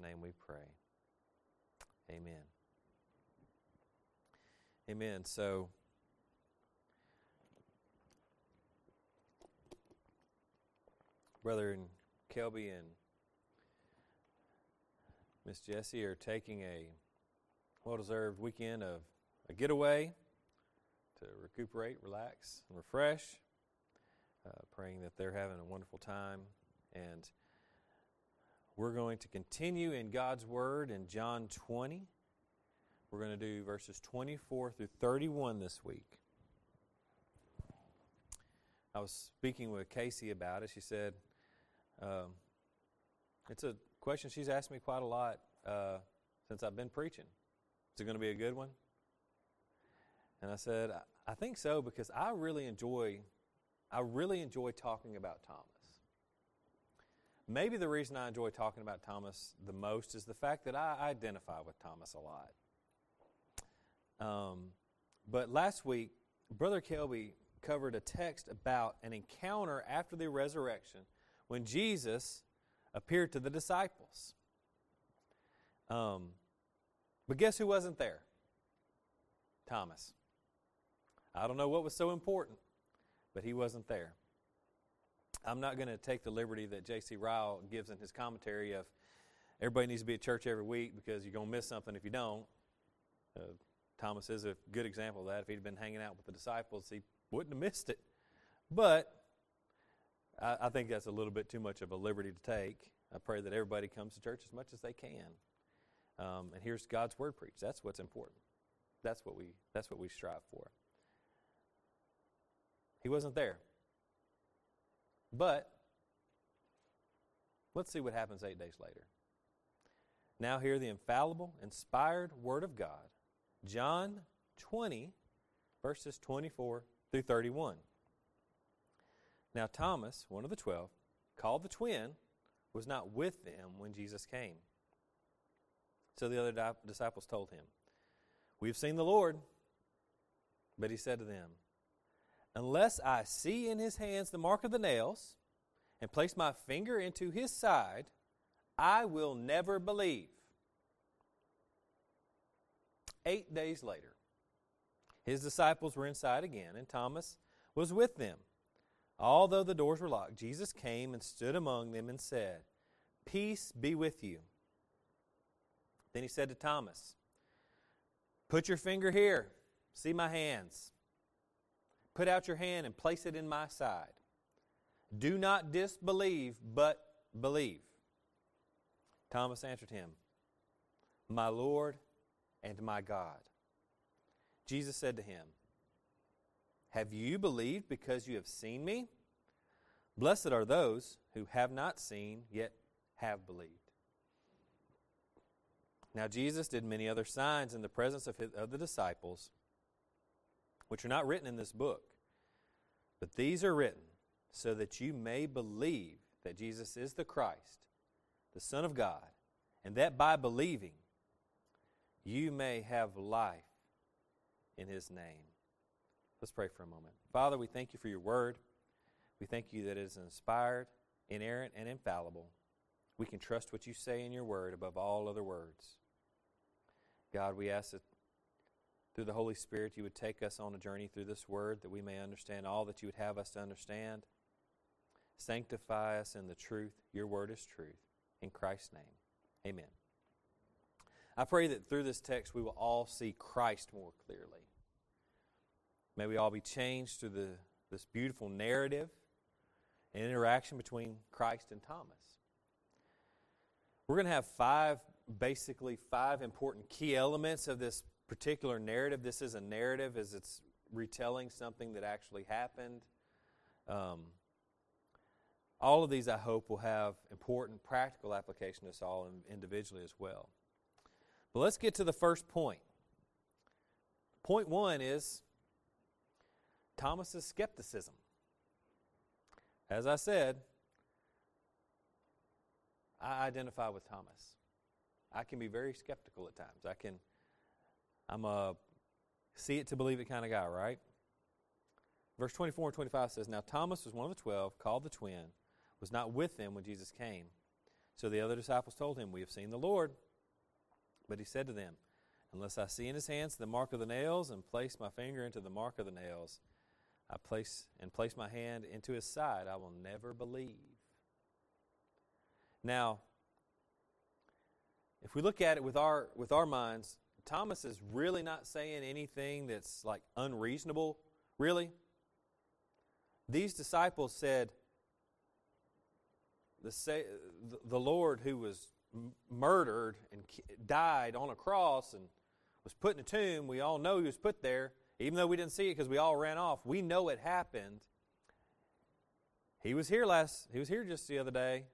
Name we pray. Amen. Amen. So, Brother and Kelby and Miss Jessie are taking a well deserved weekend of a getaway to recuperate, relax, and refresh. Uh, praying that they're having a wonderful time. And we're going to continue in God's Word in John 20. We're going to do verses 24 through 31 this week. I was speaking with Casey about it. She said, um, it's a question she's asked me quite a lot uh, since I've been preaching. Is it going to be a good one? And I said, I think so because I really enjoy I really enjoy talking about Thomas. Maybe the reason I enjoy talking about Thomas the most is the fact that I identify with Thomas a lot. Um, but last week, Brother Kelby covered a text about an encounter after the resurrection when Jesus appeared to the disciples. Um, but guess who wasn't there? Thomas. I don't know what was so important, but he wasn't there. I'm not going to take the liberty that J.C. Ryle gives in his commentary of everybody needs to be at church every week because you're going to miss something if you don't. Uh, Thomas is a good example of that. If he'd been hanging out with the disciples, he wouldn't have missed it. But I, I think that's a little bit too much of a liberty to take. I pray that everybody comes to church as much as they can. Um, and here's God's word preached. That's what's important. That's what we that's what we strive for. He wasn't there. But let's see what happens eight days later. Now, hear the infallible, inspired Word of God. John 20, verses 24 through 31. Now, Thomas, one of the twelve, called the twin, was not with them when Jesus came. So the other disciples told him, We have seen the Lord. But he said to them, Unless I see in his hands the mark of the nails, and place my finger into his side, I will never believe. Eight days later, his disciples were inside again, and Thomas was with them. Although the doors were locked, Jesus came and stood among them and said, Peace be with you. Then he said to Thomas, Put your finger here. See my hands. Put out your hand and place it in my side. Do not disbelieve, but believe. Thomas answered him, My Lord and my God. Jesus said to him, Have you believed because you have seen me? Blessed are those who have not seen, yet have believed. Now, Jesus did many other signs in the presence of, his, of the disciples which are not written in this book. But these are written so that you may believe that Jesus is the Christ, the Son of God, and that by believing you may have life in His name. Let's pray for a moment. Father, we thank you for your word. We thank you that it is inspired, inerrant, and infallible. We can trust what you say in your word above all other words. God, we ask that through the Holy Spirit, you would take us on a journey through this word that we may understand all that you would have us to understand. Sanctify us in the truth. Your word is truth. In Christ's name, amen. I pray that through this text we will all see Christ more clearly. May we all be changed through the, this beautiful narrative and interaction between Christ and Thomas. We're going to have five, basically, five important key elements of this particular narrative. This is a narrative as it's retelling something that actually happened. Um, all of these, I hope, will have important practical application to us all individually as well. But let's get to the first point. Point one is Thomas's skepticism. As I said, I identify with Thomas. I can be very skeptical at times. I can I'm a see it to believe it kind of guy, right? Verse 24 and 25 says, Now Thomas was one of the twelve, called the twin, was not with them when Jesus came. So the other disciples told him, We have seen the Lord. But he said to them, Unless I see in his hands the mark of the nails, and place my finger into the mark of the nails, I place and place my hand into his side, I will never believe. Now, if we look at it with our with our minds, Thomas is really not saying anything that's like unreasonable, really. These disciples said, the, the Lord who was murdered and died on a cross and was put in a tomb, we all know he was put there, even though we didn't see it because we all ran off. We know it happened. He was here last, he was here just the other day.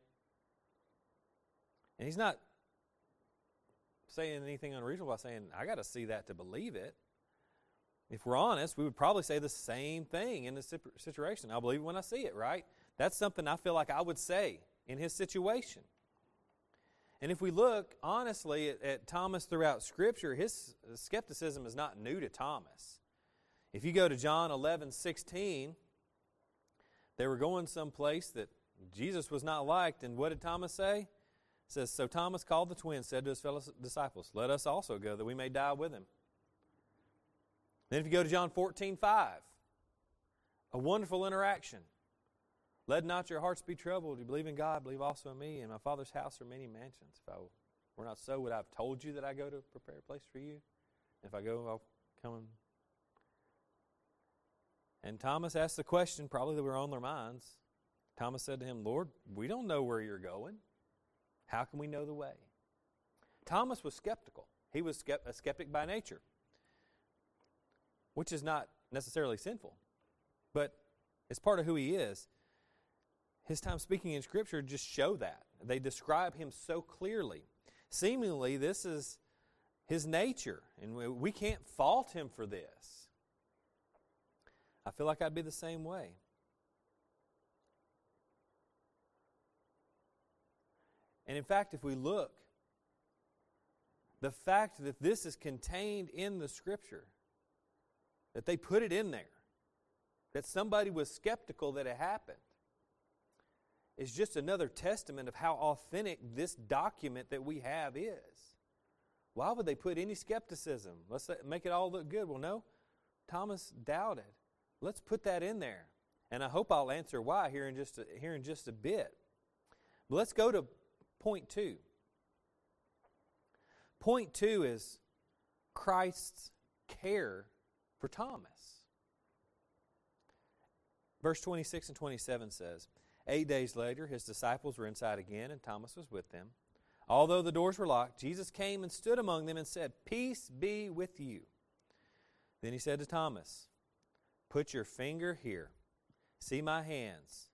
And he's not saying anything unreasonable by saying, I got to see that to believe it. If we're honest, we would probably say the same thing in this situation. I believe it when I see it, right? That's something I feel like I would say in his situation. And if we look honestly at, at, Thomas throughout Scripture, his skepticism is not new to Thomas. If you go to John 11 16, they were going someplace that Jesus was not liked, and what did Thomas say? Says, So Thomas called the twins, said to his fellow disciples, Let us also go, that we may die with him. Then if you go to John 14 5, a wonderful interaction. Let not your hearts be troubled. You believe in God, believe also in me. In my Father's house are many mansions. If I were not so, would I have told you that I go to prepare a place for you? And If I go, I'll come and. And Thomas asked the question, probably that were on their minds. Thomas said to him, Lord, we don't know where you're going. How can we know the way? Thomas was skeptical. He was a skeptic by nature, which is not necessarily sinful, but it's part of who he is his time speaking in Scripture just show that. They describe him so clearly. Seemingly, this is his nature, and we can't fault him for this. I feel like I'd be the same way. And in fact, if we look, the fact that this is contained in the Scripture, that they put it in there, that somebody was skeptical that it happened, is just another testament of how authentic this document that we have is. Why would they put any skepticism? Let's make it all look good. Well, no, Thomas doubted. Let's put that in there. And I hope I'll answer why here in just a, here in just a bit. But let's go to point two. Point two is Christ's care for Thomas. Verse 26 and 27 says, Eight days later, his disciples were inside again, and Thomas was with them. Although the doors were locked, Jesus came and stood among them and said, Peace be with you. Then he said to Thomas, Put your finger here. See my hands.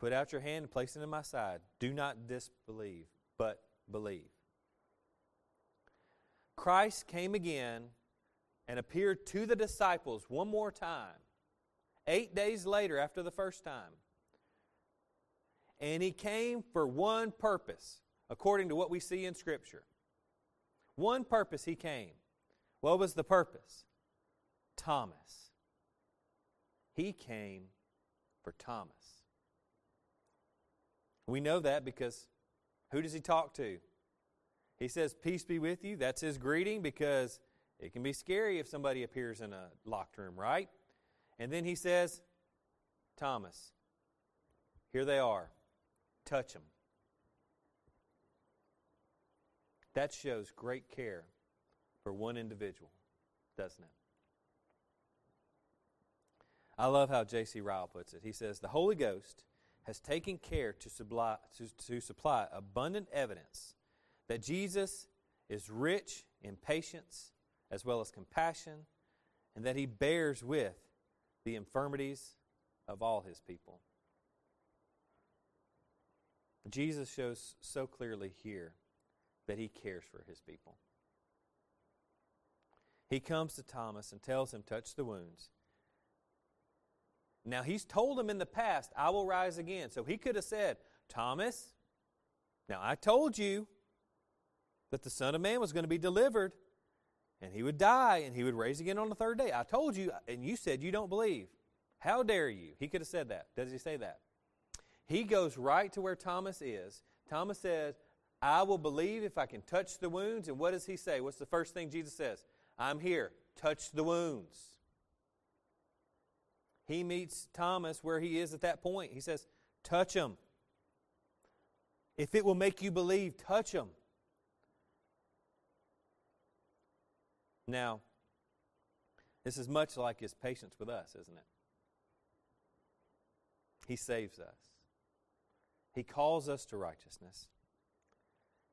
Put out your hand and place it in my side. Do not disbelieve, but believe. Christ came again and appeared to the disciples one more time, eight days later after the first time. And he came for one purpose, according to what we see in Scripture. One purpose he came. What was the purpose? Thomas. He came for Thomas. We know that because who does he talk to? He says, Peace be with you. That's his greeting because it can be scary if somebody appears in a locked room, right? And then he says, Thomas, here they are touch them. That shows great care for one individual, doesn't it? I love how J.C. Ryle puts it. He says, The Holy Ghost has taken care to supply, to, to supply abundant evidence that Jesus is rich in patience as well as compassion, and that he bears with the infirmities of all his people. Jesus shows so clearly here that he cares for his people. He comes to Thomas and tells him, Touch the wounds. Now, he's told him in the past, I will rise again. So he could have said, Thomas, now I told you that the Son of Man was going to be delivered and he would die and he would raise again on the third day. I told you, and you said you don't believe. How dare you? He could have said that. Does he say that? He goes right to where Thomas is, Thomas says, I will believe if I can touch the wounds. And what does he say? What's the first thing Jesus says? I'm here. Touch the wounds. He meets Thomas where he is at that point. He says, Touch him. If it will make you believe, touch him. Now, this is much like his patience with us, isn't it? He saves us. He calls us to righteousness.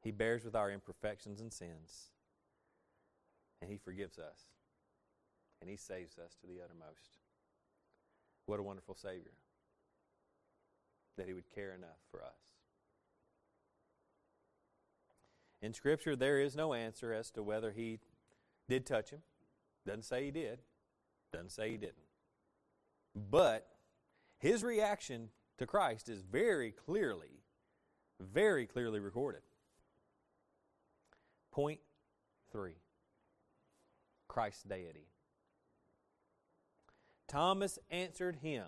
He bears with our imperfections and sins. And He forgives us. And He saves us to the uttermost. What a wonderful Savior that He would care enough for us. In Scripture, there is no answer as to whether He did touch him. Doesn't say He did, doesn't say He didn't. But His reaction to Christ is very clearly, very clearly recorded. Point three Christ's deity. Thomas answered him,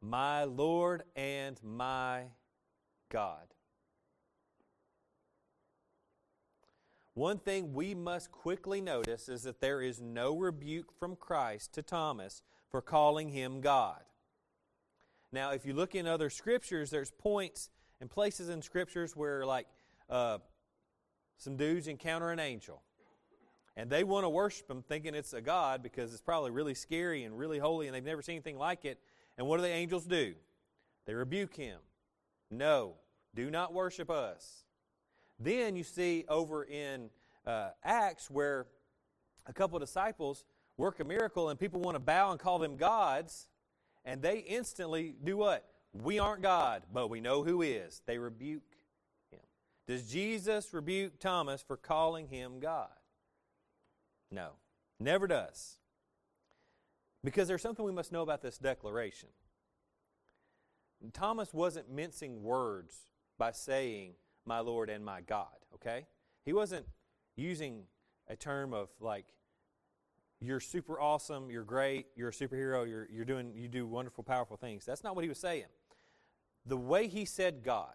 My Lord and my God. One thing we must quickly notice is that there is no rebuke from Christ to Thomas for calling him God. Now, if you look in other scriptures, there's points and places in scriptures where, like, uh, some dudes encounter an angel. And they want to worship him thinking it's a God because it's probably really scary and really holy and they've never seen anything like it. And what do the angels do? They rebuke him. No, do not worship us. Then you see over in uh, Acts where a couple disciples work a miracle and people want to bow and call them gods. And they instantly do what? We aren't God, but we know who is. They rebuke him. does Jesus rebuke Thomas for calling him God? No, never does. Because there's something we must know about this declaration. Thomas wasn't mincing words by saying, My Lord and my God, okay? He wasn't using a term of like, you're super awesome, you're great, you're a superhero, you're, you're doing, you do wonderful, powerful things. That's not what he was saying. The way he said God,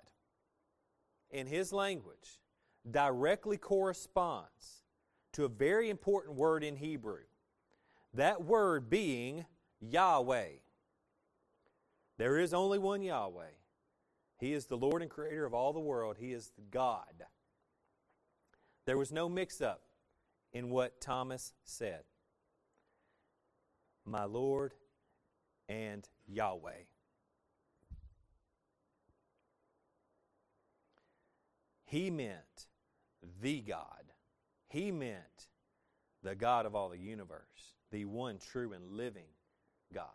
in his language directly corresponds to a very important word in Hebrew. That word being Yahweh. There is only one Yahweh. He is the Lord and Creator of all the world. He is God. There was no mix up in what Thomas said. My Lord and Yahweh. He meant the God. He meant the God of all the universe, the one true and living God.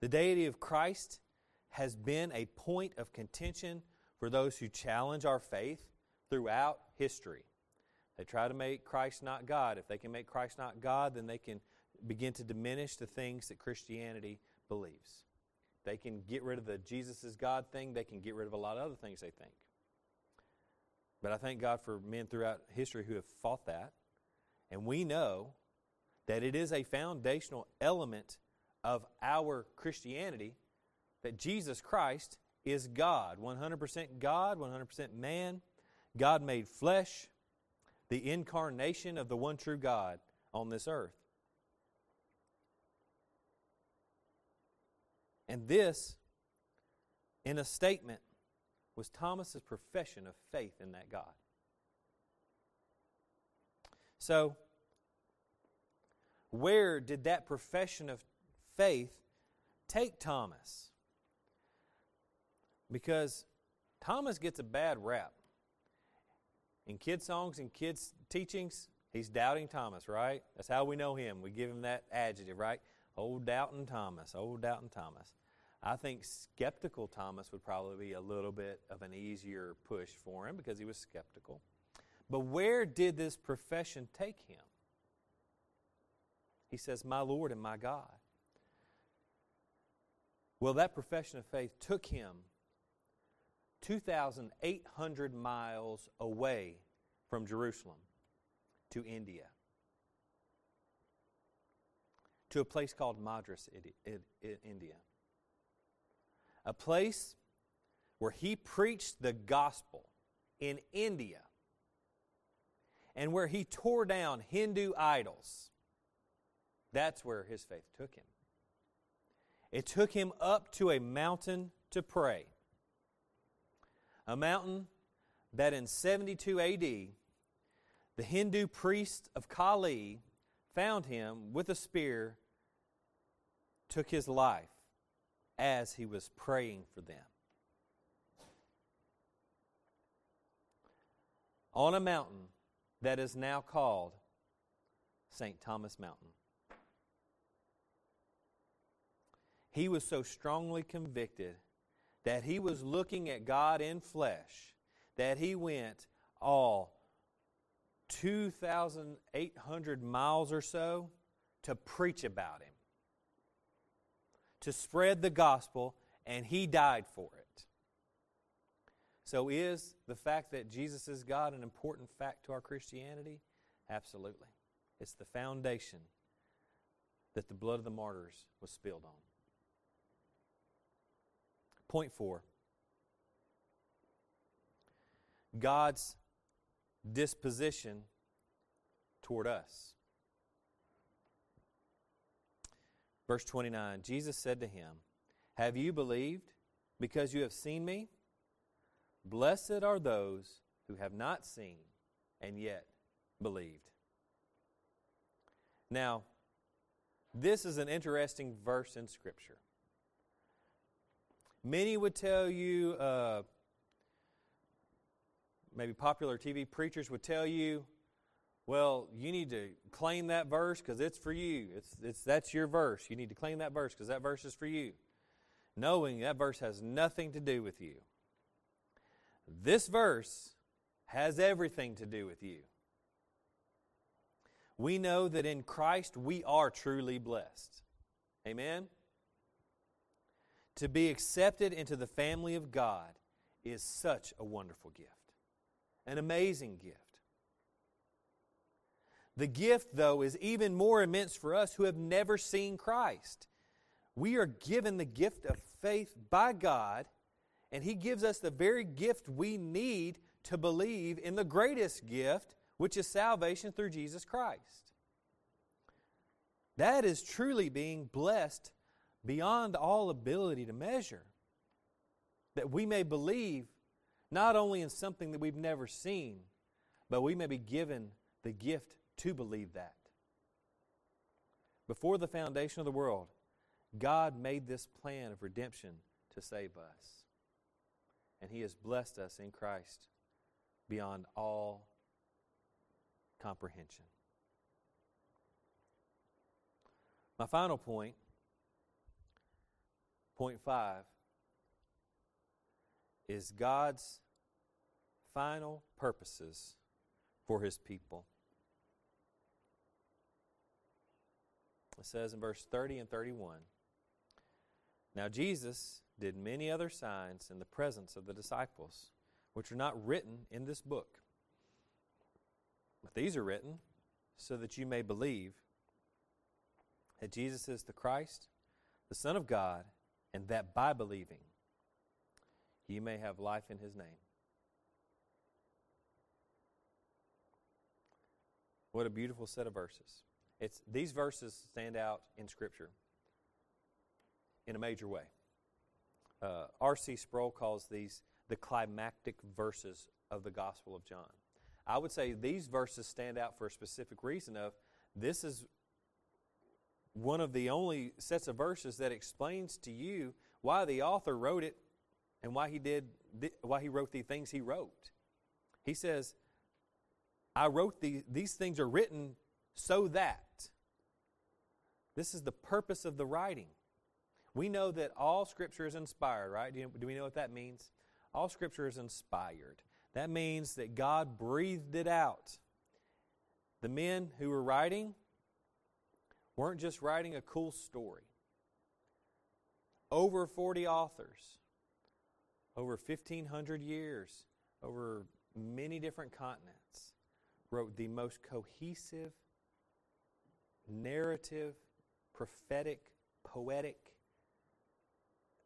The deity of Christ has been a point of contention for those who challenge our faith throughout history. They try to make Christ not God. If they can make Christ not God, then they can begin to diminish the things that Christianity believes. They can get rid of the Jesus is God thing, they can get rid of a lot of other things they think. But I thank God for men throughout history who have fought that. And we know that it is a foundational element of our Christianity that Jesus Christ is God 100% God, 100% man, God made flesh, the incarnation of the one true God on this earth. And this, in a statement, was Thomas's profession of faith in that God. So, where did that profession of faith take Thomas? Because Thomas gets a bad rap. In kids' songs and kids' teachings, he's doubting Thomas, right? That's how we know him. We give him that adjective, right? Old doubting Thomas, old doubting Thomas. I think skeptical Thomas would probably be a little bit of an easier push for him because he was skeptical. But where did this profession take him? He says, My Lord and my God. Well, that profession of faith took him 2,800 miles away from Jerusalem to India, to a place called Madras, India a place where he preached the gospel in India and where he tore down Hindu idols. That's where his faith took him. It took him up to a mountain to pray. A mountain that in 72 AD, the Hindu priest of Kali found him with a spear, took his life as he was praying for them. On a mountain that is now called St. Thomas Mountain. He was so strongly convicted that he was looking at God in flesh that he went all 2,800 miles or so to preach about him, to spread the gospel, and he died for it. So, is the fact that Jesus is God an important fact to our Christianity? Absolutely. It's the foundation that the blood of the martyrs was spilled on. Point four God's disposition toward us. Verse 29 Jesus said to him, Have you believed because you have seen me? Blessed are those who have not seen and yet believed. Now, this is an interesting verse in Scripture. Many would tell you, uh, maybe popular TV preachers would tell you, well, you need to claim that verse because it's for you. It's, it's, that's your verse. You need to claim that verse because that verse is for you. Knowing that verse has nothing to do with you. This verse has everything to do with you. We know that in Christ we are truly blessed. Amen? To be accepted into the family of God is such a wonderful gift, an amazing gift. The gift, though, is even more immense for us who have never seen Christ. We are given the gift of faith by God and He gives us the very gift we need to believe in the greatest gift, which is salvation through Jesus Christ. That is truly being blessed beyond all ability to measure. That we may believe not only in something that we've never seen, but we may be given the gift to believe that. Before the foundation of the world, God made this plan of redemption to save us and He has blessed us in Christ beyond all comprehension. My final point, point five, is God's final purposes for His people. It says in verse 30 and 31 Now Jesus did many other signs in the presence of the disciples, which are not written in this book. But these are written so that you may believe that Jesus is the Christ, the Son of God, and that by believing you may have life in his name. What a beautiful set of verses. It's, these verses stand out in Scripture in a major way. Uh, R.C. Sproul calls these the climactic verses of the Gospel of John. I would say these verses stand out for a specific reason of this is one of the only sets of verses that explains to you why the author wrote it and why he did why he wrote the things he wrote. He says, I wrote the, these things are written so that. This is the purpose of the writing. We know that all Scripture is inspired, right? Do, you, do we know what that means? All Scripture is inspired. That means that God breathed it out. The men who were writing weren't just writing a cool story. Over 40 authors, over 1,500 years, over many different continents, wrote the most cohesive, narrative, prophetic, poetic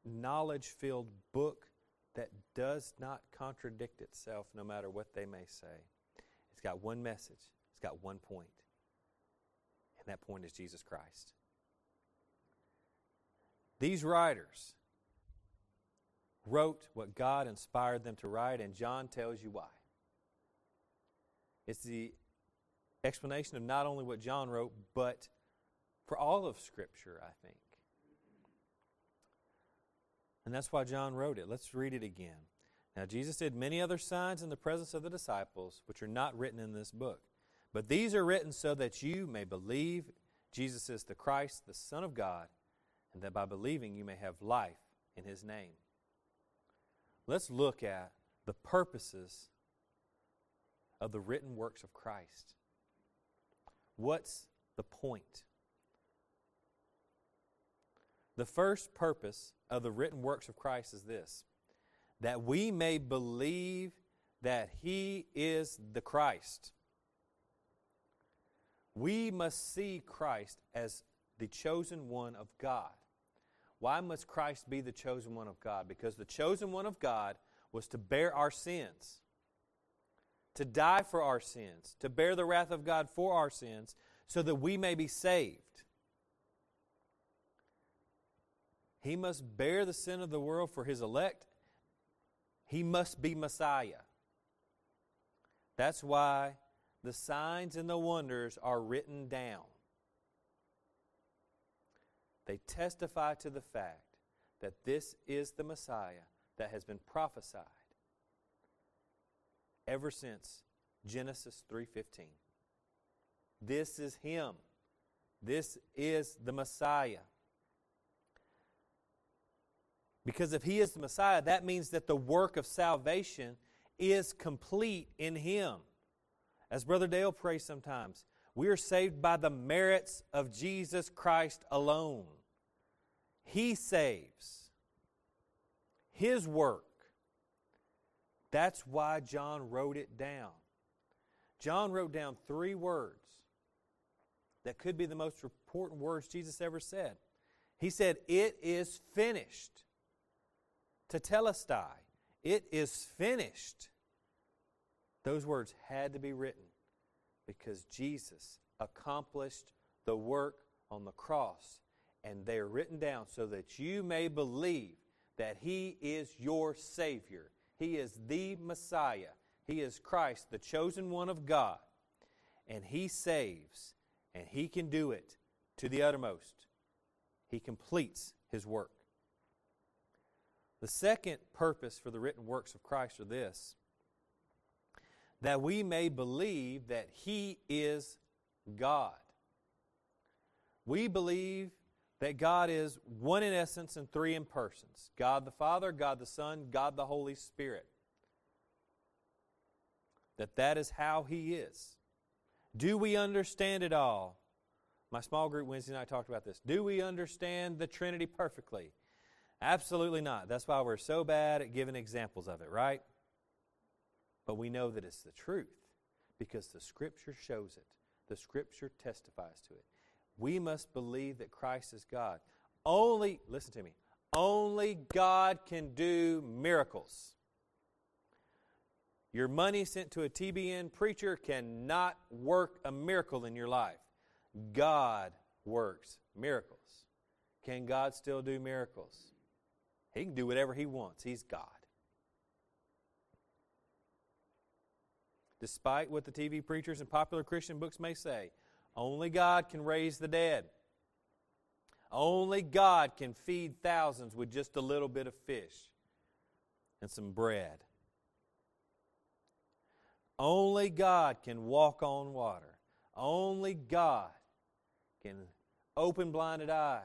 knowledge filled book that does not contradict itself no matter what they may say. It's got one message, it's got one point, and that point is Jesus Christ. These writers wrote what God inspired them to write, and John tells you why. It's the explanation of not only what John wrote, but for all of Scripture, I think. And that's why John wrote it. Let's read it again. Now, Jesus did many other signs in the presence of the disciples, which are not written in this book. But these are written so that you may believe Jesus is the Christ, the Son of God, and that by believing you may have life in his name. Let's look at the purposes of the written works of Christ. What's the point? The first purpose of the written works of Christ is this that we may believe that He is the Christ. We must see Christ as the chosen one of God. Why must Christ be the chosen one of God? Because the chosen one of God was to bear our sins, to die for our sins, to bear the wrath of God for our sins, so that we may be saved. He must bear the sin of the world for his elect. He must be Messiah. That's why the signs and the wonders are written down. They testify to the fact that this is the Messiah that has been prophesied ever since Genesis 3:15. This is him. This is the Messiah. Because if he is the Messiah, that means that the work of salvation is complete in him. As Brother Dale prays sometimes, we are saved by the merits of Jesus Christ alone. He saves. His work. That's why John wrote it down. John wrote down three words that could be the most important words Jesus ever said. He said, It is finished tetelestai. It is finished. Those words had to be written because Jesus accomplished the work on the cross, and they are written down so that you may believe that He is your Savior. He is the Messiah. He is Christ, the chosen one of God. And He saves, and He can do it to the uttermost. He completes His work. The second purpose for the written works of Christ are this that we may believe that He is God. We believe that God is one in essence and three in persons God the Father, God the Son, God the Holy Spirit. That that is how He is. Do we understand it all? My small group Wednesday night talked about this. Do we understand the Trinity perfectly? Absolutely not. That's why we're so bad at giving examples of it, right? But we know that it's the truth because the Scripture shows it, the Scripture testifies to it. We must believe that Christ is God. Only, listen to me, only God can do miracles. Your money sent to a TBN preacher cannot work a miracle in your life. God works miracles. Can God still do miracles? He can do whatever he wants. He's God. Despite what the TV preachers and popular Christian books may say, only God can raise the dead. Only God can feed thousands with just a little bit of fish and some bread. Only God can walk on water. Only God can open blinded eyes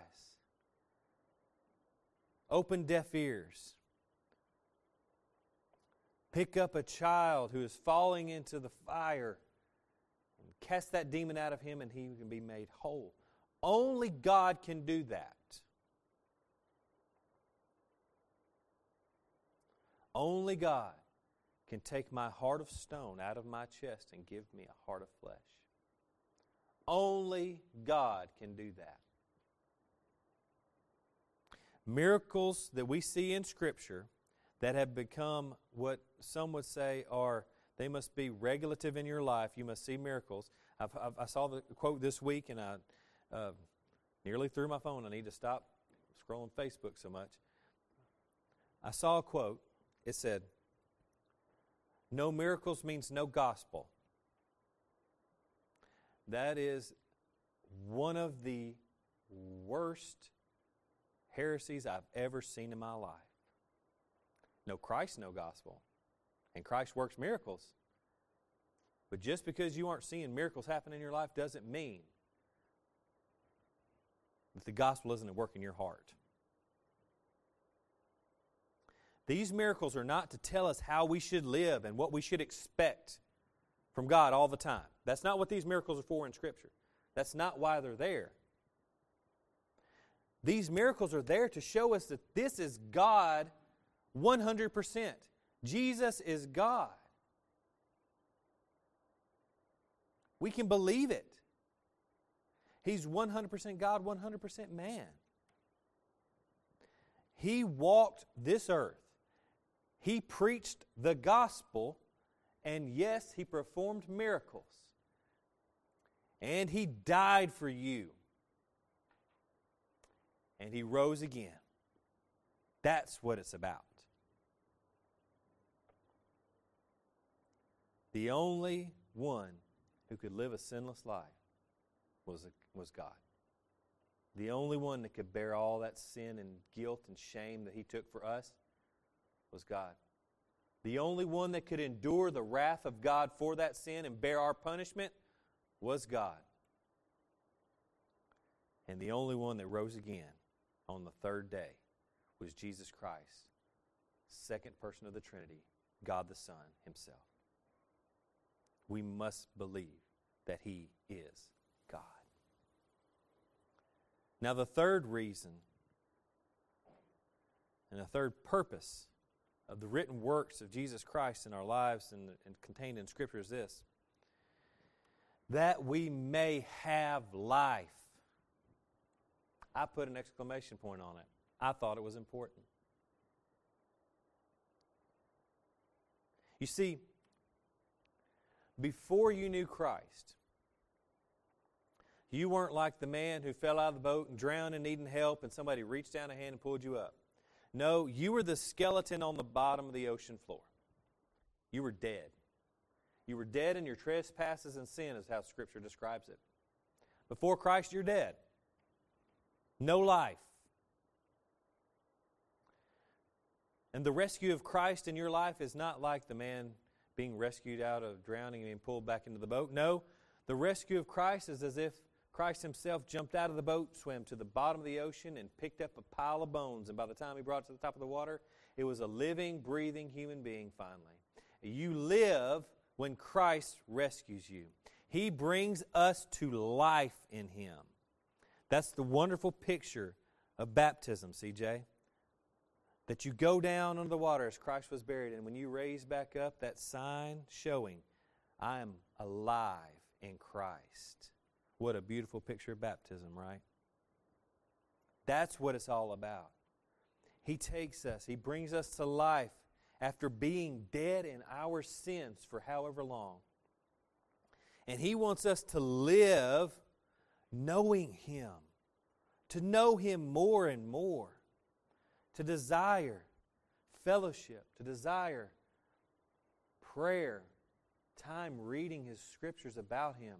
Open deaf ears. Pick up a child who is falling into the fire cast that demon out of him, and he can be made whole. Only God can do that. Only God can take my heart of stone out of my chest and give me a heart of flesh. Only God can do that. Miracles that we see in Scripture that have become what some would say are they must be regulative in your life. You must see miracles. I've, I've, i saw the quote this week and I uh, nearly threw my phone. I need to stop scrolling Facebook so much. I saw a quote. It said, No miracles means no gospel. That is one of the worst heresies I've ever seen in my life. No Christ, no gospel. And Christ works miracles. But just because you aren't seeing miracles happen in your life doesn't mean that the gospel isn't at work in your heart. These miracles are not to tell us how we should live and what we should expect from God all the time. That's not what these miracles are for in Scripture. That's not why they're there. These miracles are there to show us that this is God 100%. Jesus is God. We can believe it. He's 100% God, 100% man. He walked this earth. He preached the gospel, and yes, he performed miracles. And he died for you. And he rose again. That's what it's about. The only one who could live a sinless life was, was God. The only one that could bear all that sin and guilt and shame that He took for us was God. The only one that could endure the wrath of God for that sin and bear our punishment was God. And the only one that rose again on the third day was Jesus Christ, second person of the Trinity, God the Son Himself we must believe that He is God. Now, the third reason and the third purpose of the written works of Jesus Christ in our lives and, and contained in Scripture is this that we may have life. I put an exclamation point on it. I thought it was important. You see, before you knew Christ, you weren't like the man who fell out of the boat and drowned and needing help, and somebody reached down a hand and pulled you up. No, you were the skeleton on the bottom of the ocean floor. You were dead. You were dead in your trespasses and sin, is how Scripture describes it. Before Christ, you're dead. No life. And the rescue of Christ in your life is not like the man being rescued out of drowning and being pulled back into the boat. No, the rescue of Christ is as if Christ himself jumped out of the boat, swam to the bottom of the ocean, and picked up a pile of bones. And by the time he brought it to the top of the water, it was a living, breathing human being finally. You live when Christ rescues you. He brings us to life in him. That's the wonderful picture of baptism, CJ that you go down under the water as Christ was buried, and when you raise back up, that sign showing, I am alive in Christ. What a beautiful picture of baptism, right? That's what it's all about. He takes us, He brings us to life after being dead in our sins for however long. And He wants us to live knowing Him, to know Him more and more to desire fellowship, to desire prayer, time reading His scriptures about Him,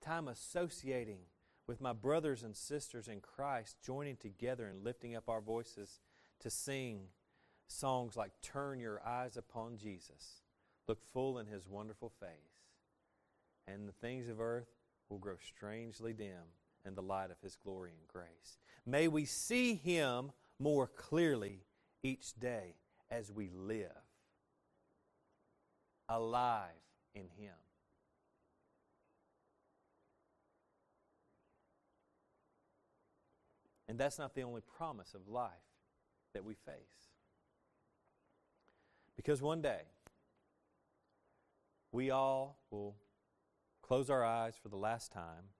time associating with my brothers and sisters in Christ, joining together and lifting up our voices to sing songs like Turn Your Eyes Upon Jesus, Look Full in His Wonderful Face, and the things of earth will grow strangely dim in the light of His glory and grace. May we see Him more clearly each day as we live alive in Him. And that's not the only promise of life that we face. Because one day, we all will close our eyes for the last time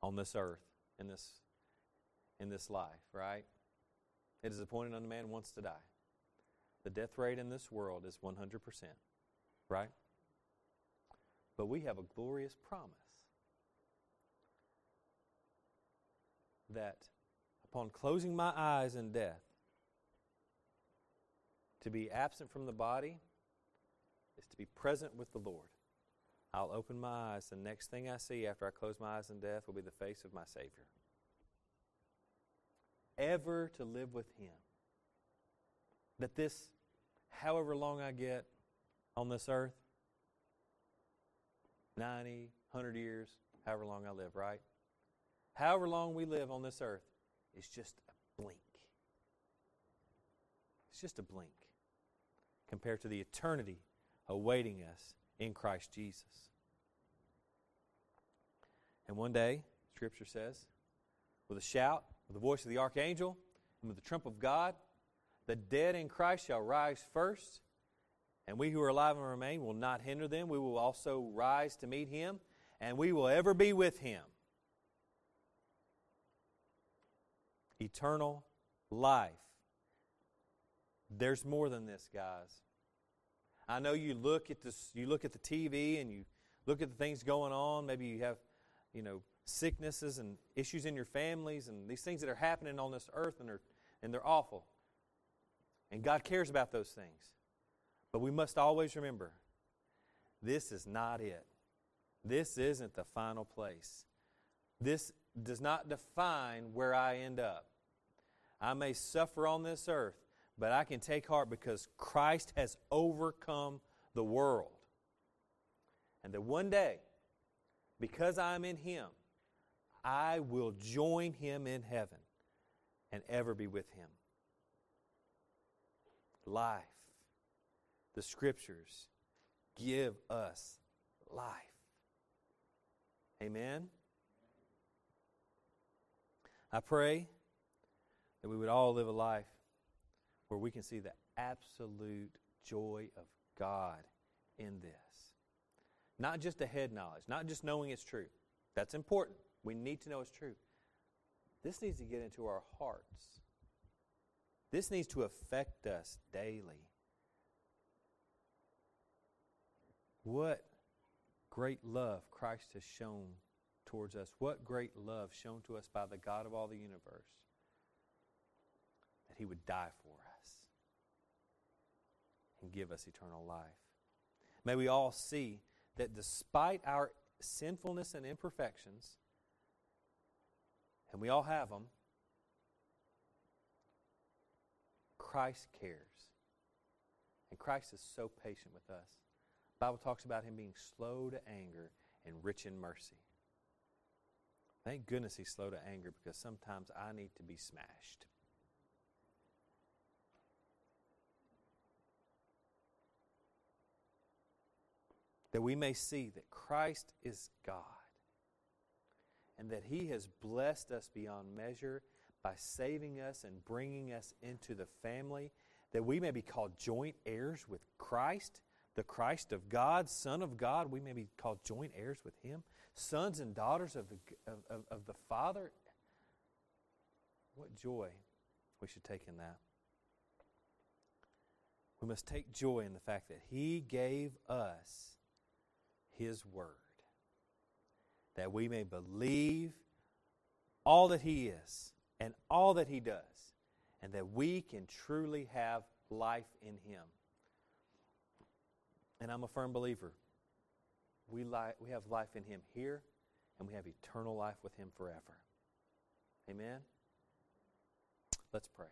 on this earth in this in this life, right? It is appointed unto man once to die. The death rate in this world is 100%, right? But we have a glorious promise that upon closing my eyes in death, to be absent from the body is to be present with the Lord. I'll open my eyes. The next thing I see after I close my eyes in death will be the face of my Savior. Ever to live with Him. That this, however long I get on this earth, 90, 100 years, however long I live, right? However long we live on this earth is just a blink. It's just a blink compared to the eternity awaiting us in Christ Jesus. And one day, Scripture says, with a shout, with the voice of the archangel, and with the trump of God, the dead in Christ shall rise first, and we who are alive and remain will not hinder them. We will also rise to meet him, and we will ever be with him. Eternal life. There's more than this, guys. I know you look at this, you look at the TV and you look at the things going on. Maybe you have, you know, sicknesses and issues in your families and these things that are happening on this earth and they're, and they're awful. And God cares about those things. But we must always remember this is not it. This isn't the final place. This does not define where I end up. I may suffer on this earth, but I can take heart because Christ has overcome the world. And that one day, because I'm in Him, I will join Him in heaven and ever be with Him. Life. The Scriptures give us life. Amen. I pray that we would all live a life where we can see the absolute joy of God in this. Not just a head knowledge, not just knowing it's true. That's important. We need to know it's true. This needs to get into our hearts. This needs to affect us daily. What great love Christ has shown towards us. What great love shown to us by the God of all the universe that He would die for us and give us eternal life. May we all see that despite our sinfulness and imperfections, and we all have them, Christ cares. And Christ is so patient with us. The Bible talks about him being slow to anger and rich in mercy. Thank goodness he's slow to anger because sometimes I need to be smashed. that we may see that Christ is God and that He has blessed us beyond measure by saving us and bringing us into the family, that we may be called joint heirs with Christ, the Christ of God, Son of God. We may be called joint heirs with Him, sons and daughters of the, of, of, the Father. What joy we should take in that. We must take joy in the fact that He gave us his Word, that we may believe all that He is and all that He does, and that we can truly have life in Him. And I'm a firm believer. We, li- we have life in Him here, and we have eternal life with Him forever. Amen? Let's pray.